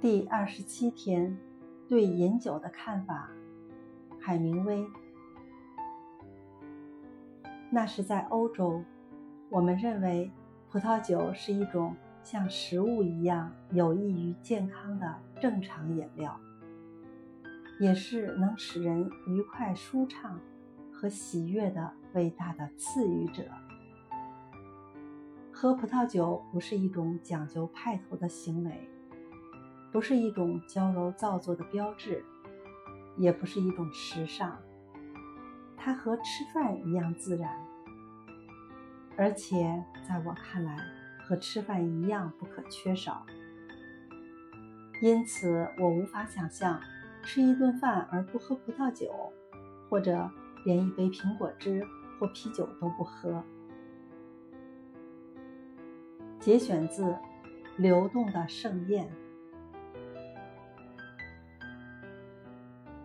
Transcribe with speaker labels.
Speaker 1: 第二十七天，对饮酒的看法。海明威。那是在欧洲，我们认为葡萄酒是一种像食物一样有益于健康的正常饮料，也是能使人愉快、舒畅和喜悦的伟大的赐予者。喝葡萄酒不是一种讲究派头的行为，不是一种娇柔造作的标志，也不是一种时尚。它和吃饭一样自然，而且在我看来，和吃饭一样不可缺少。因此，我无法想象吃一顿饭而不喝葡萄酒，或者连一杯苹果汁或啤酒都不喝。节选自《流动的盛宴》。